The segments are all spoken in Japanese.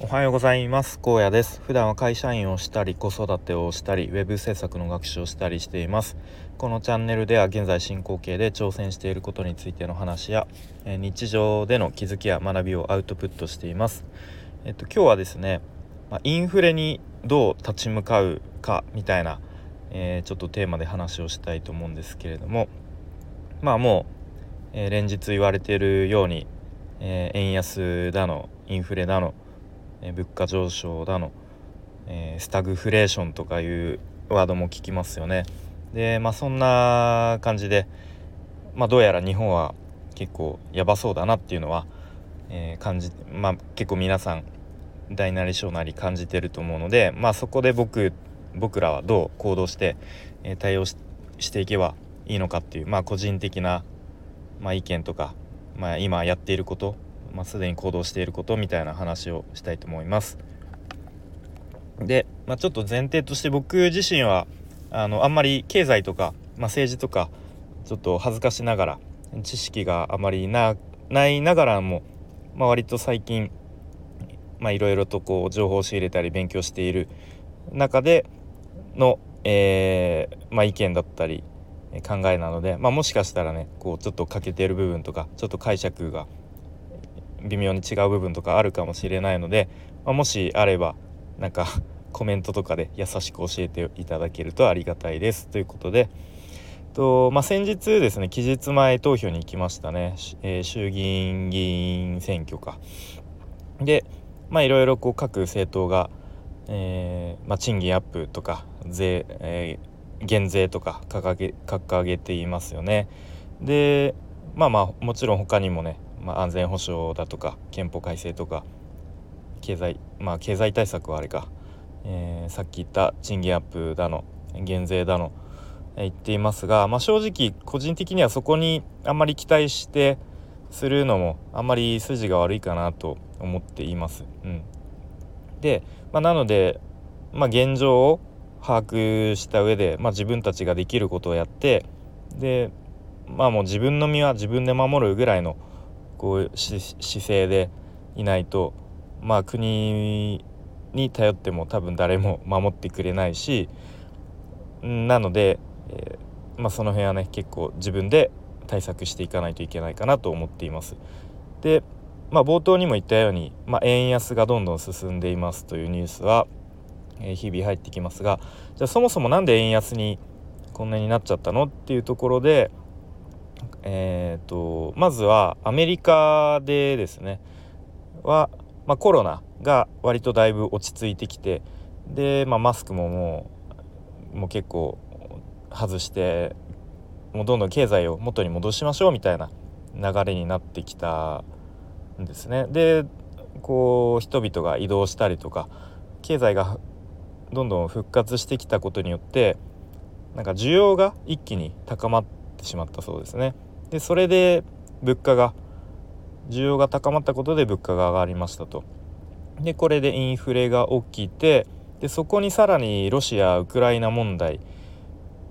おはようございます。高野です。普段は会社員をしたり子育てをしたりウェブ制作の学習をしたりしています。このチャンネルでは現在進行形で挑戦していることについての話や、日常での気づきや学びをアウトプットしています。えっと今日はですね、インフレにどう立ち向かうかみたいな、えー、ちょっとテーマで話をしたいと思うんですけれどもまあもう、えー、連日言われているように、えー、円安だのインフレだのえ物価上昇だの、え、スタグフレーションとかいうワードも聞きますよね。でまあそんな感じで、まあ、どうやら日本は結構やばそうだなっていうのは、えー、感じまあ結構皆さん大なり小なり感じてると思うのでまあそこで僕僕らはどう行動して、えー、対応していけばいいのかっていうまあ個人的な、まあ、意見とか、まあ、今やっていることまあ、すでに行動していることみたいな話をしたいと思います。で、まあ、ちょっと前提として僕自身はあのあんまり経済とか、まあ、政治とかちょっと恥ずかしながら知識があまりないながらも、まあ、割と最近いろいろとこう情報を仕入れたり勉強している中での、えーまあ、意見だったり考えなので、まあ、もしかしたらねこうちょっと欠けている部分とかちょっと解釈が微妙に違う部分とかあるかもしれないので、まあ、もしあればなんか コメントとかで優しく教えていただけるとありがたいですということでと、まあ、先日ですね期日前投票に行きましたね、えー、衆議院議員選挙か。でまいろいろこう各政党が、えーまあ、賃金アップとか税、えー、減税とか掲げ掲げていますよね。でまあまあもちろん他にもねまあ、安全保障だとか憲法改正とか経済まあ経済対策はあれか、えー、さっき言った賃金アップだの減税だの言っていますが、まあ、正直個人的にはそこにあんまり期待してするのもあんまり筋が悪いかなと思っています。うん、で、まあ、なので、まあ、現状を把握した上で、まあ、自分たちができることをやってでまあもう自分の身は自分で守るぐらいのこう姿勢でいないとまあ国に頼っても多分誰も守ってくれないしなので、えー、まあ、その辺はね結構自分で対策していかないといけないかなと思っています。で、まあ、冒頭にも言ったように、まあ、円安がどんどん進んでいますというニュースは、えー、日々入ってきますがじゃあそもそも何で円安にこんなになっちゃったのっていうところで、えーと、まずはアメリカでですねは、まあ、コロナが割とだいぶ落ち着いてきてで、まあ、マスクももうもう結構外してもうどんどん経済を元に戻しましょうみたいな流れになってきたんですね。でこう人々が移動したりとか経済がどんどん復活してきたことによってなんか需要が一気に高まってしまったそうですね。でそれで物価が需要が高まったことで物価が上がりましたと。でこれでインフレが起きてでそこにさらにロシア・ウクライナ問題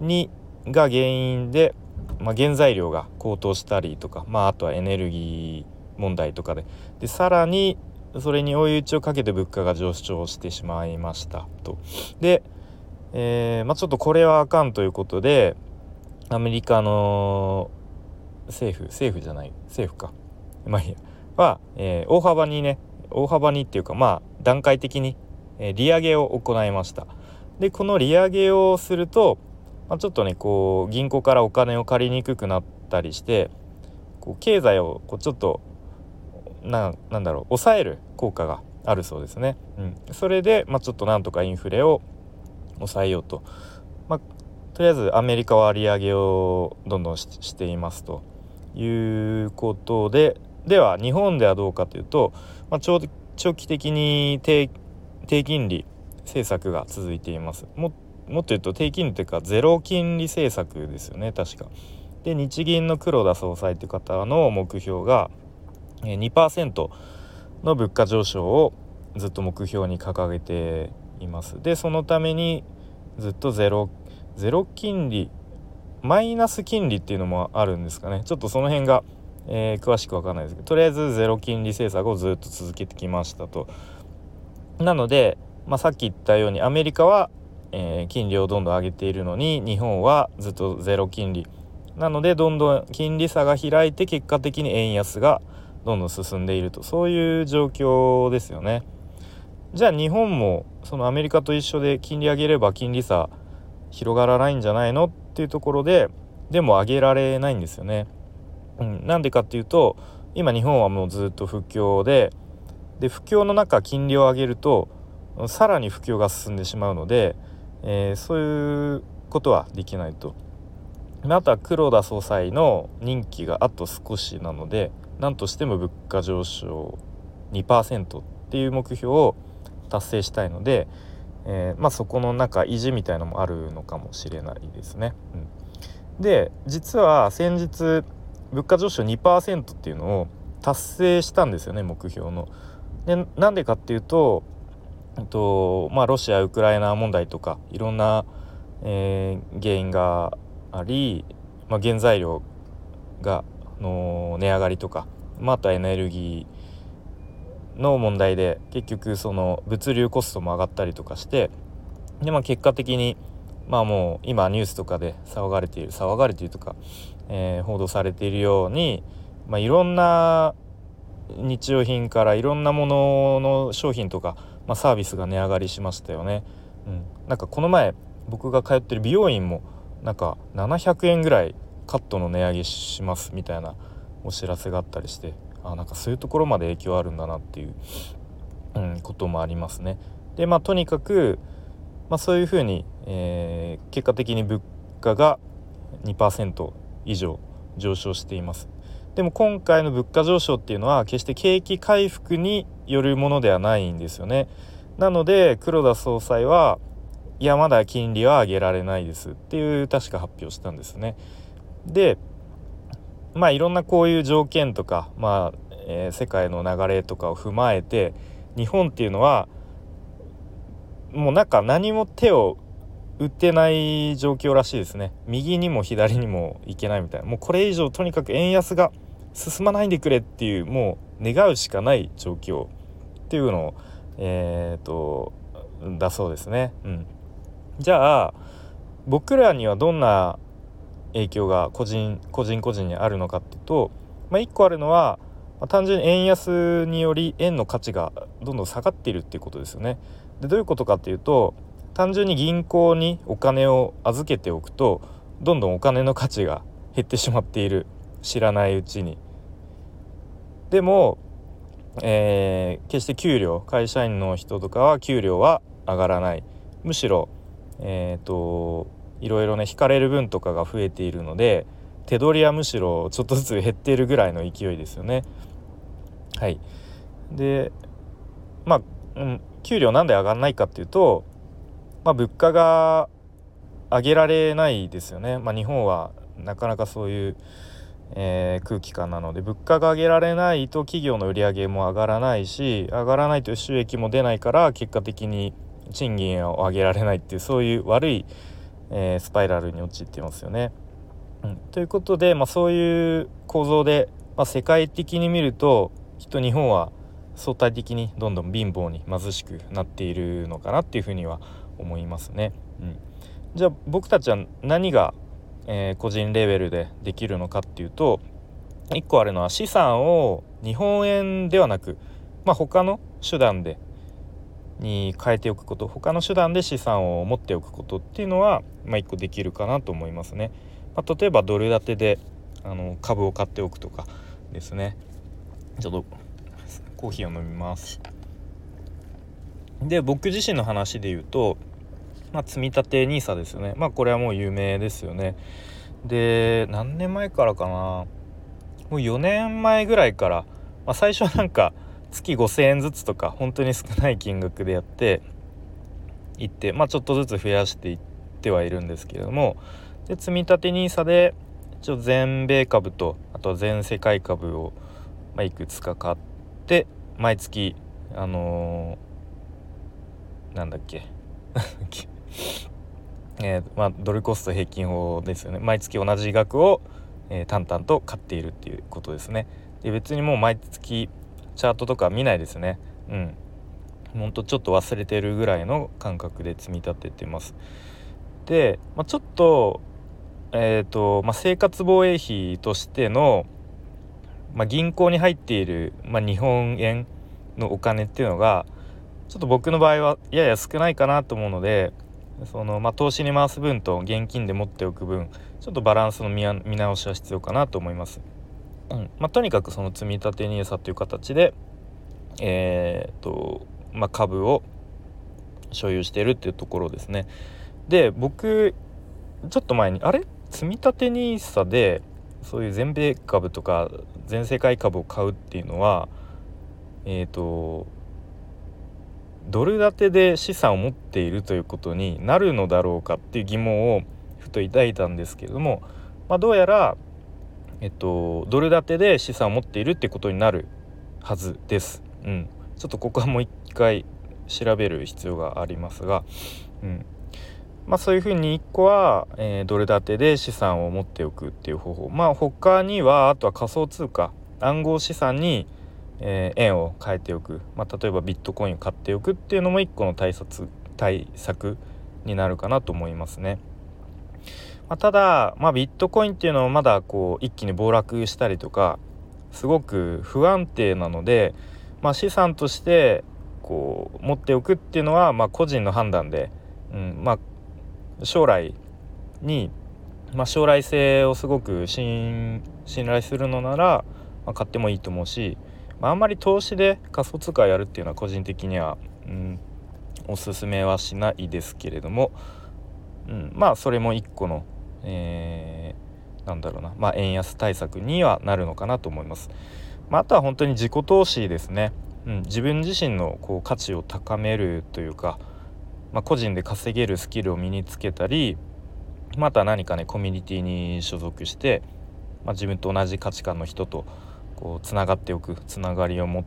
にが原因で、まあ、原材料が高騰したりとか、まあ、あとはエネルギー問題とかででさらにそれに追い打ちをかけて物価が上昇してしまいましたと。で、えー、まあ、ちょっとこれはあかんということでアメリカの政府政府じゃない政府か。まあいいや。は、えー、大幅にね大幅にっていうかまあ段階的に、えー、利上げを行いました。でこの利上げをすると、まあ、ちょっとねこう銀行からお金を借りにくくなったりしてこう経済をこうちょっとななんだろう抑える効果があるそうですね、うん、それで、まあ、ちょっとなんとかインフレを抑えようと、まあ、とりあえずアメリカは利上げをどんどんしていますと。いうことででは日本ではどうかというと、まあ、長期的に低金利政策が続いていますももっと言うと低金利というかゼロ金利政策ですよね確か。で日銀の黒田総裁という方の目標が2%の物価上昇をずっと目標に掲げています。でそのためにずっとゼロゼロ金利マイナス金利っていうのもあるんですかねちょっとその辺が、えー、詳しく分かんないですけどとりあえずゼロ金利政策をずっと続けてきましたと。なので、まあ、さっき言ったようにアメリカは、えー、金利をどんどん上げているのに日本はずっとゼロ金利なのでどんどん金利差が開いて結果的に円安がどんどん進んでいるとそういう状況ですよね。じゃあ日本もそのアメリカと一緒で金利上げれば金利差広がらないんじゃないのっていうところででも上げられないんですよね。うん、なんでかっていうと今日本はもうずっと不況でで不況の中金利を上げるとさらに不況が進んでしまうので、えー、そういうことはできないと。あとは黒田総裁の任期があと少しなので何としても物価上昇2%っていう目標を達成したいので、えー、まあ、そこの中意地みたいのもあるのかもしれないですね。うん、で実は先日物価上昇2%っていうのを達成したんですよね目標の。でなんでかっていうとと、まあ、ロシア・ウクライナ問題とかいろんな、えー、原因があり、まあ、原材料がの値上がりとか、まあ、あとはエネルギーの問題で結局その物流コストも上がったりとかしてで、まあ、結果的にまあもう今ニュースとかで騒がれている騒がれているとか、えー、報道されているように、まあ、いろんな日用品からいろんなものの商品とか、まあ、サービスが値上がりしましたよね。うん、なんかこの前僕が通ってる美容院もなんか700円ぐらいカットの値上げしますみたいなお知らせがあったりしてあなんかそういうところまで影響あるんだなっていう、うん、こともありますね。でまあとにかく、まあ、そういうふうに、えー、結果的に物価が2%以上上昇しています。でも今回の物価上昇っていうのは決して景気回復によるものではないんですよね。なので黒田総裁はいやまだ金利は上げられないですっていう確か発表したんですね。でまあいろんなこういう条件とか、まあえー、世界の流れとかを踏まえて日本っていうのはもうなんか何も手を打ってない状況らしいですね。右にも左にも行けないみたいな。もうこれ以上とにかく円安が進まないでくれっていうもう願うしかない状況っていうのをえっ、ー、とだそうですね。うん、じゃあ僕らにはどんな影響が個人個人個人にあるのかっていうと、まあ、1個あるのは、まあ、単純に円安により円の価値がどんどん下がっているっていうことですよね。でどういうことかっていうと単純に銀行にお金を預けておくとどんどんお金の価値が減ってしまっている知らないうちに。でも、えー、決して給料会社員の人とかは給料は上がらないむしろえっ、ー、といろいろね引かれる分とかが増えているので手取りはむしろちょっとずつ減っているぐらいの勢いですよね。はいでまあ、うん、給料なんで上がんないかっていうと、まあ、物価が上げられないですよね。まあ、日本はなかなかそういう、えー、空気感なので物価が上げられないと企業の売り上げも上がらないし上がらないと収益も出ないから結果的に賃金を上げられないっていうそういう悪いえー、スパイラルに陥ってますよね。うん、ということで、まあ、そういう構造で、まあ、世界的に見るときっと日本は相対的にどんどん貧乏に貧しくなっているのかなっていうふうには思いますね。うん、じゃあ僕たちは何が、えー、個人レベルでできるのかっていうと1個あるのは資産を日本円ではなく、まあ、他の手段でに変えておくこと他の手段で資産を持っておくことっていうのは、まあ、1個できるかなと思いますね。まあ、例えばドル建てであの株を買っておくとかですね。ちょっとコーヒーを飲みます。で僕自身の話で言うと、まあ、積立 NISA ですよね。まあこれはもう有名ですよね。で何年前からかな。もう4年前ぐらいから、まあ、最初はなんか月5,000円ずつとか本当に少ない金額でやっていってまあちょっとずつ増やしていってはいるんですけれどもで積立 NISA で一応全米株とあと全世界株を、まあ、いくつか買って毎月あのー、なんだっけ。えー、まあ、ドルコスト平均法ですよね。毎月同じ額を、えー、淡々と買っているっていうことですね。で別にもう毎月チャートとか見ないですねうんほんとちょっと忘れてるぐらいの感覚で積み立ててます。で、まあ、ちょっと,、えーとまあ、生活防衛費としての、まあ、銀行に入っている、ま、日本円のお金っていうのがちょっと僕の場合はやや少ないかなと思うのでその、まあ、投資に回す分と現金で持っておく分ちょっとバランスの見直しは必要かなと思います。うんまあ、とにかくその積み立て NISA という形で、えーとまあ、株を所有しているっていうところですね。で僕ちょっと前にあれ？積み立て NISA でそういう全米株とか全世界株を買うっていうのはえっ、ー、とドル建てで資産を持っているということになるのだろうかっていう疑問をふと抱いたんですけれども、まあ、どうやら、えっと、ドル建てで資産を持っているってことになるはずです。うん、ちょっとここはもう一回調べる必要がありますが、うん。まあ、そういうふうに1個は、えー、ドル建てで資産を持っておくっていう方法。まあ他にはあとは仮想通貨。暗号資産に、えー、円を変えておく、まあ、例えばビットコインを買っておくっていうのも1個の対策対策になるかなと思いますね。まあ、ただ、まあ、ビットコインっていうのはまだこう一気に暴落したりとかすごく不安定なので、まあ、資産としてこう持っておくっていうのはまあ個人の判断で、うんまあ、将来に、まあ、将来性をすごく信頼するのなら、まあ、買ってもいいと思うし、まあ、あんまり投資で仮想通貨やるっていうのは個人的には、うん、おすすめはしないですけれども、うん、まあそれも一個の、えー、なんだろうな、まあ、円安対策にはなるのかなと思います。まあ、あとは本当に自己投資ですね。うん、自分自身のこう価値を高めるというか、まあ、個人で稼げるスキルを身につけたりまた何かねコミュニティに所属して、まあ、自分と同じ価値観の人とこうつながっておくつながりを持っ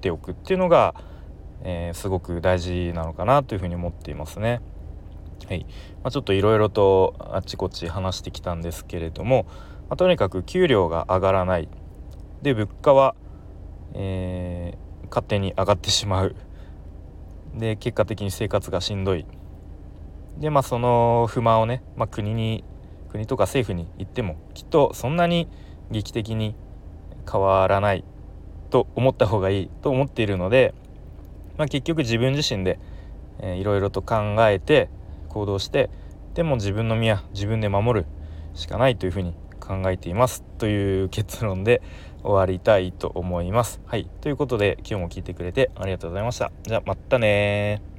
ておくっていうのが、えー、すごく大事なのかなというふうに思っていますね。はい。まあ、ちょっといろいろとあちこち話してきたんですけれども、まあ、とにかく給料が上がらない。で物価は、えー、勝手に上がってしまう。で結果的に生活がしんどい。でまあその不満をね、まあ、国に国とか政府に言ってもきっとそんなに劇的に変わらない。と思った方がいい。と思っているので、まあ、結局自分自身で、いろいろと考えて行動してでも自分の身は自分で守るしかないというふうに考えていますという結論で終わりたいと思います。はいということで今日も聞いてくれてありがとうございました。じゃあまたね